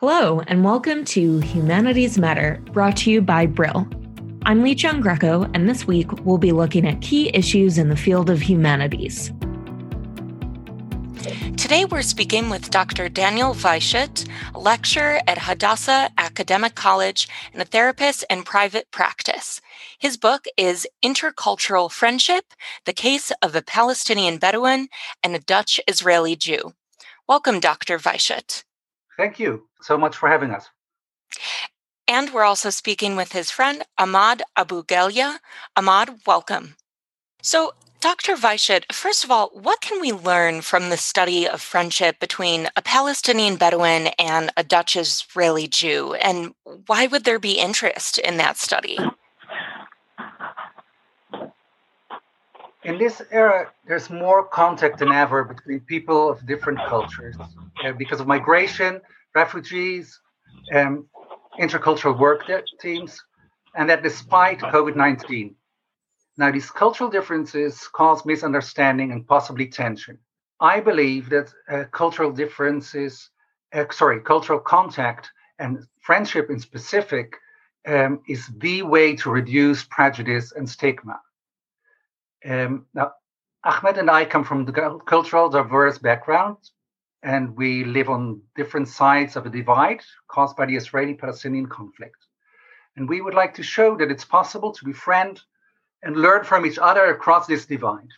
Hello, and welcome to Humanities Matter, brought to you by Brill. I'm Lee Chung Greco, and this week we'll be looking at key issues in the field of humanities. Today we're speaking with Dr. Daniel Weishut, a lecturer at Hadassah Academic College and a therapist in private practice. His book is Intercultural Friendship The Case of a Palestinian Bedouin and a Dutch Israeli Jew. Welcome, Dr. Weishut. Thank you so much for having us. And we're also speaking with his friend Ahmad Abu Gelia. Ahmad, welcome. So, Dr. Weishut, first of all, what can we learn from the study of friendship between a Palestinian Bedouin and a Dutch Israeli Jew? And why would there be interest in that study? In this era, there's more contact than ever between people of different cultures uh, because of migration, refugees, um, intercultural work teams, and that despite COVID 19. Now, these cultural differences cause misunderstanding and possibly tension. I believe that uh, cultural differences, uh, sorry, cultural contact and friendship in specific um, is the way to reduce prejudice and stigma. Um, now, Ahmed and I come from the cultural diverse backgrounds, and we live on different sides of a divide caused by the Israeli Palestinian conflict. And we would like to show that it's possible to befriend and learn from each other across this divide.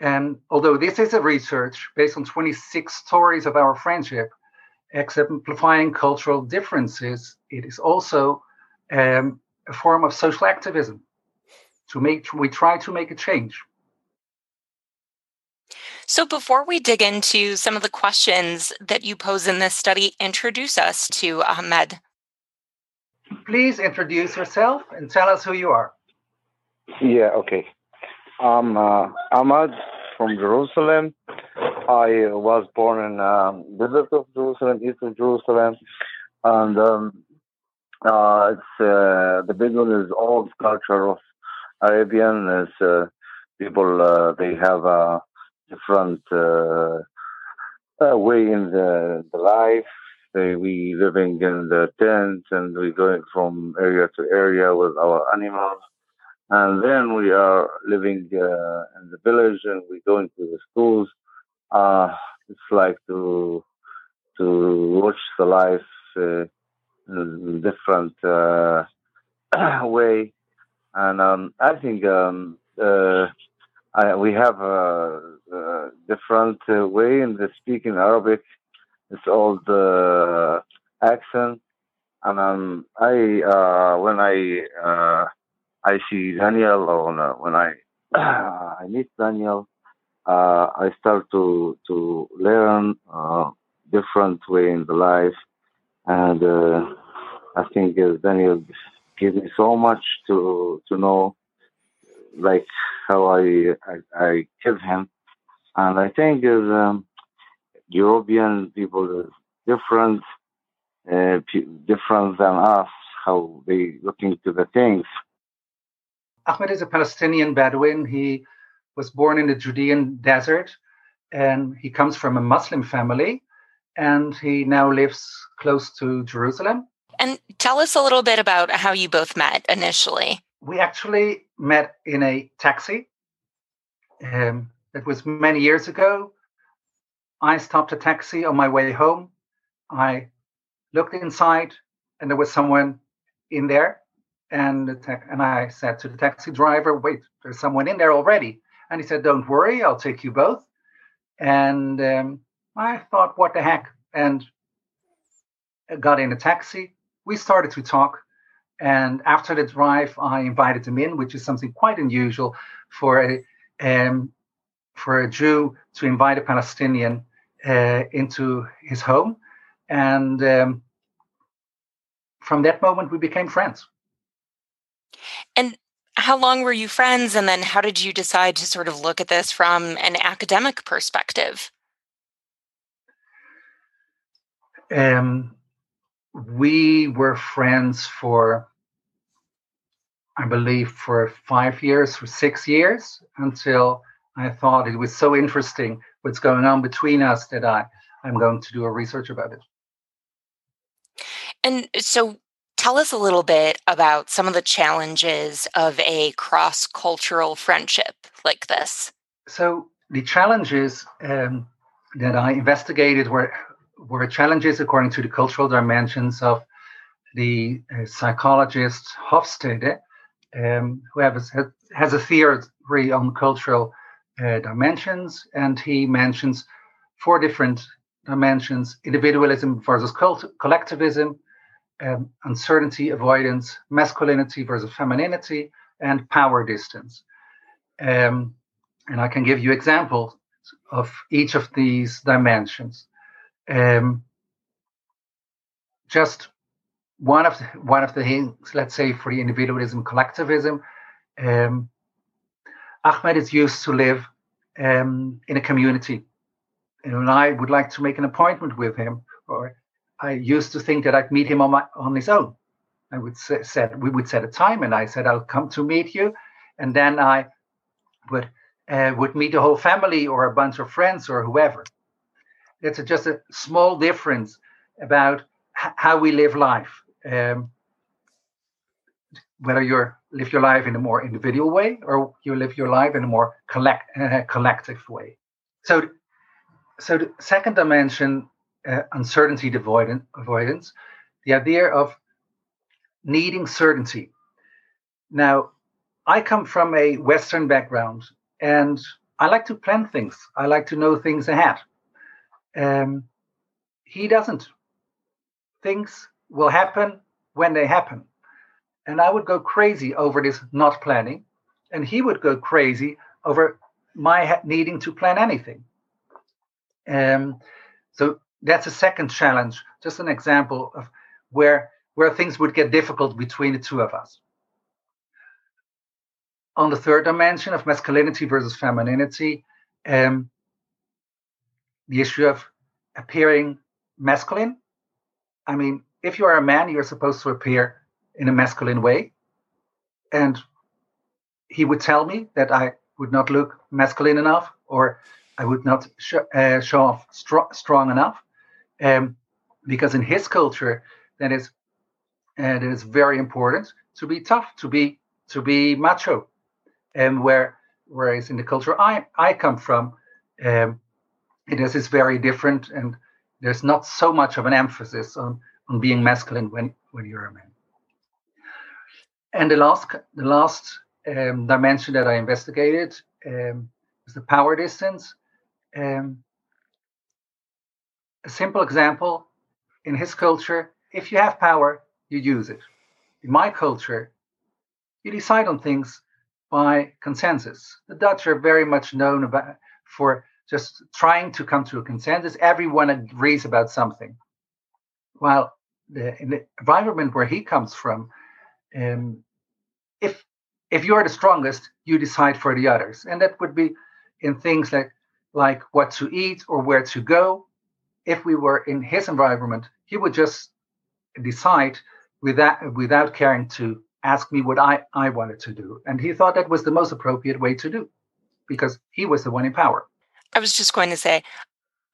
And although this is a research based on 26 stories of our friendship, exemplifying cultural differences, it is also um, a form of social activism to make we try to make a change. So, before we dig into some of the questions that you pose in this study, introduce us to Ahmed. Please introduce yourself and tell us who you are. Yeah, okay. I'm uh, Ahmad from Jerusalem. I was born in um, desert of Jerusalem, east of Jerusalem, and um, uh, it's uh, the Bedouin is old culture of Arabian is uh, people uh, they have a different uh, way in the, the life. They, we living in the tent and we going from area to area with our animals. And then we are living uh, in the village and we going to the schools. Uh, it's like to to watch the life uh, in different uh, way and um, I think um, uh, I, we have a, a different uh, way in the speaking Arabic. It's all the accent, and um, I uh, when I uh, I see Daniel or when, I I meet Daniel, uh, I start to to learn uh, different way in the life, and I think Daniel give me so much to to know, like how I I, I give him, and I think is um, European people is different, uh, different than us. How they looking to the things. Ahmed is a Palestinian Bedouin. He was born in the Judean desert, and he comes from a Muslim family, and he now lives close to Jerusalem and tell us a little bit about how you both met initially. We actually met in a taxi. Um, it was many years ago. I stopped a taxi on my way home. I looked inside, and there was someone in there. And the and I said to the taxi driver, "Wait, there's someone in there already." And he said, "Don't worry, I'll take you both." And um, I thought, "What the heck?" And got in a taxi we started to talk. And after the drive, I invited him in, which is something quite unusual for a um, for a Jew to invite a Palestinian uh, into his home. And um, from that moment, we became friends. And how long were you friends? And then how did you decide to sort of look at this from an academic perspective? Um, we were friends for I believe for five years, for six years, until I thought it was so interesting what's going on between us that I, I'm going to do a research about it. And so tell us a little bit about some of the challenges of a cross cultural friendship like this. So, the challenges um, that I investigated were, were challenges according to the cultural dimensions of the uh, psychologist Hofstede, um, who has, has a theory on cultural uh, dimensions, and he mentions four different dimensions individualism versus cult- collectivism, um, uncertainty avoidance, masculinity versus femininity, and power distance. Um, and I can give you examples of each of these dimensions. Um, just one of the, one of the things, let's say, for the individualism, collectivism, um, Ahmed is used to live um, in a community, and I would like to make an appointment with him, or I used to think that I'd meet him on my on his own. I would say, said we would set a time, and I said I'll come to meet you, and then I would uh, would meet the whole family or a bunch of friends or whoever. It's a, just a small difference about h- how we live life. Um, whether you live your life in a more individual way or you live your life in a more collect, uh, collective way. So, so the second dimension, uh, uncertainty avoidance, the idea of needing certainty. Now, I come from a Western background and I like to plan things. I like to know things ahead. Um, he doesn't. Things will happen when they happen. And I would go crazy over this not planning. And he would go crazy over my needing to plan anything. Um, so that's a second challenge, just an example of where where things would get difficult between the two of us. On the third dimension of masculinity versus femininity, um, the issue of appearing masculine. I mean, if you are a man, you're supposed to appear in a masculine way. And he would tell me that I would not look masculine enough or I would not sh- uh, show off str- strong enough. Um, because in his culture, that is, and uh, it is very important to be tough, to be to be macho, and where whereas in the culture I I come from, um, it is is very different, and there's not so much of an emphasis on on being masculine when when you're a man. And the last, the last um, dimension that I investigated um, is the power distance. Um, a simple example in his culture, if you have power, you use it. In my culture, you decide on things by consensus. The Dutch are very much known about, for just trying to come to a consensus. Everyone agrees about something. While the, in the environment where he comes from, um, if if you are the strongest, you decide for the others, and that would be in things like like what to eat or where to go. If we were in his environment, he would just decide without without caring to ask me what I, I wanted to do. And he thought that was the most appropriate way to do because he was the one in power. I was just going to say,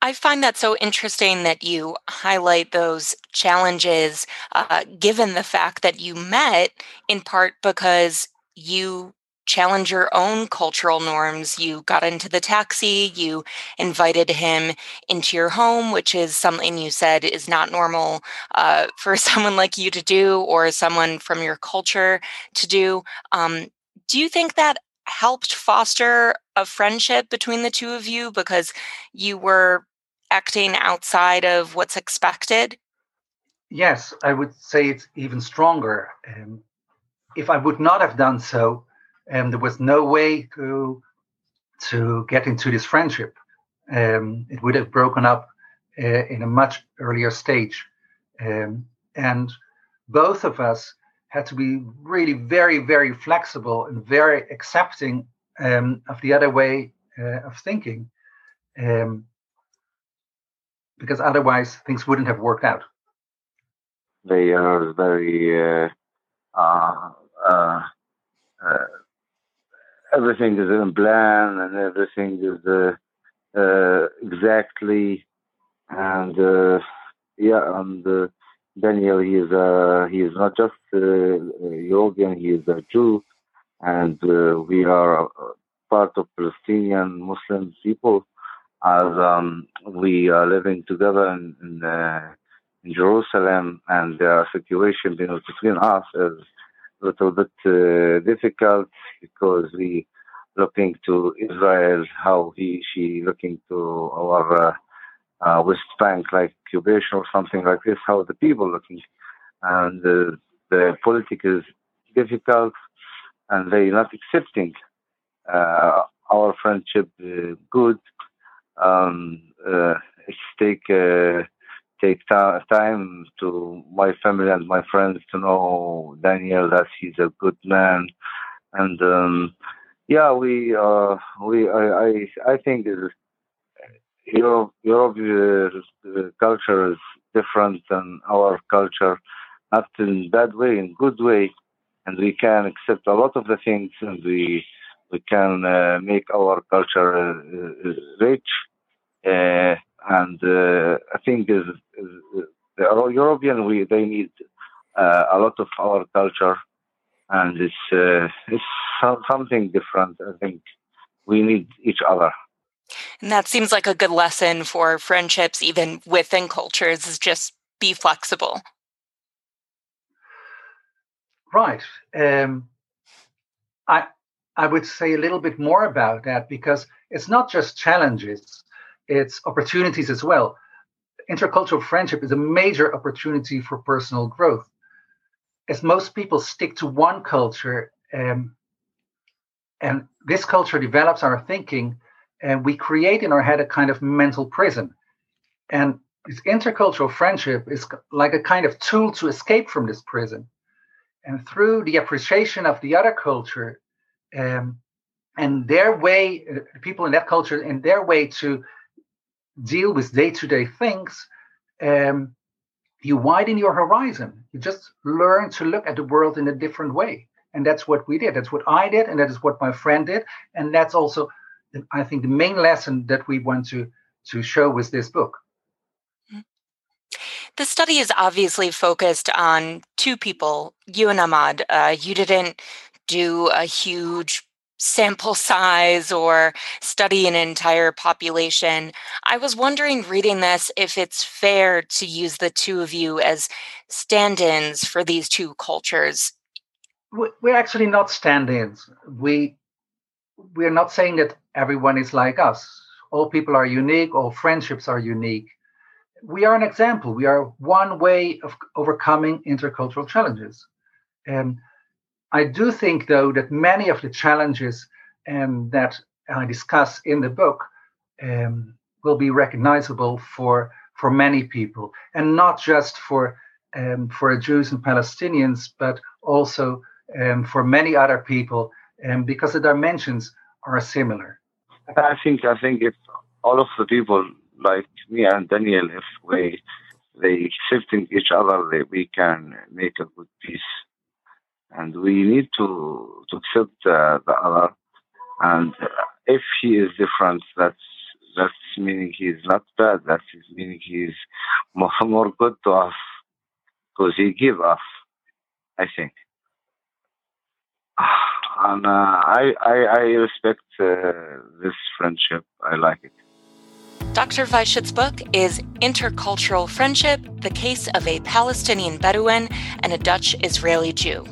I find that so interesting that you highlight those challenges, uh, given the fact that you met in part because you challenge your own cultural norms. You got into the taxi, you invited him into your home, which is something you said is not normal uh, for someone like you to do or someone from your culture to do. Um, do you think that helped foster a friendship between the two of you because you were acting outside of what's expected? Yes, I would say it's even stronger. Um, if I would not have done so, um, there was no way to to get into this friendship. Um, it would have broken up uh, in a much earlier stage, um, and both of us had to be really very, very flexible and very accepting um, of the other way uh, of thinking. Um, because otherwise things wouldn't have worked out. They are very uh, uh, uh, uh everything is in plan and everything is uh, exactly and yeah and Daniel, he is uh, he is not just uh, European; he is a Jew, and uh, we are part of Palestinian Muslim people. As um, we are living together in, in, uh, in Jerusalem, and the situation between us is a little bit uh, difficult because we looking to Israel, how he she looking to our uh, West Bank, like occupation or something like this, how the people looking. And uh, the politics is difficult and they not accepting uh, our friendship uh, good. Um, uh, it's take uh, take ta- time to my family and my friends to know Daniel that he's a good man, and um, yeah, we we I I, I think Europe, Europe uh, culture is different than our culture, not in bad way, in good way, and we can accept a lot of the things, and we we can uh, make our culture uh, rich. Uh, and uh, I think is, is, the European we they need uh, a lot of our culture, and it's it's something different. I think we need each other. And that seems like a good lesson for friendships, even within cultures, is just be flexible. Right. Um, I I would say a little bit more about that because it's not just challenges; it's opportunities as well. Intercultural friendship is a major opportunity for personal growth. As most people stick to one culture, um, and this culture develops our thinking, and we create in our head a kind of mental prison. And this intercultural friendship is like a kind of tool to escape from this prison. And through the appreciation of the other culture um, and their way, uh, people in that culture, and their way to deal with day to day things, um, you widen your horizon. You just learn to look at the world in a different way. And that's what we did. That's what I did. And that is what my friend did. And that's also I think the main lesson that we want to to show with this book. Mm-hmm. The study is obviously focused on two people, you and Ahmad. Uh, you didn't do a huge sample size or study an entire population. I was wondering, reading this, if it's fair to use the two of you as stand ins for these two cultures. We're actually not stand ins. We we're not saying that everyone is like us. All people are unique, all friendships are unique. We are an example. We are one way of overcoming intercultural challenges. And I do think, though, that many of the challenges um, that I discuss in the book um, will be recognizable for for many people, and not just for um, for Jews and Palestinians, but also um, for many other people, um, because the dimensions are similar. I think I think if all of the people like me and Daniel, if we they accepting each other, we can make a good peace. And we need to to accept uh, the other. And if he is different, that's that's meaning he is not bad. That's meaning he is more, more good to us because he give us. I think and uh, I, I, I respect uh, this friendship. I like it. Dr. Weishut's book is Intercultural Friendship The Case of a Palestinian Bedouin and a Dutch Israeli Jew.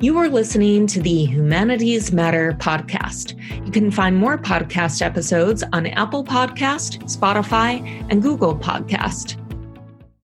You are listening to the Humanities Matter podcast. You can find more podcast episodes on Apple Podcast, Spotify, and Google Podcast.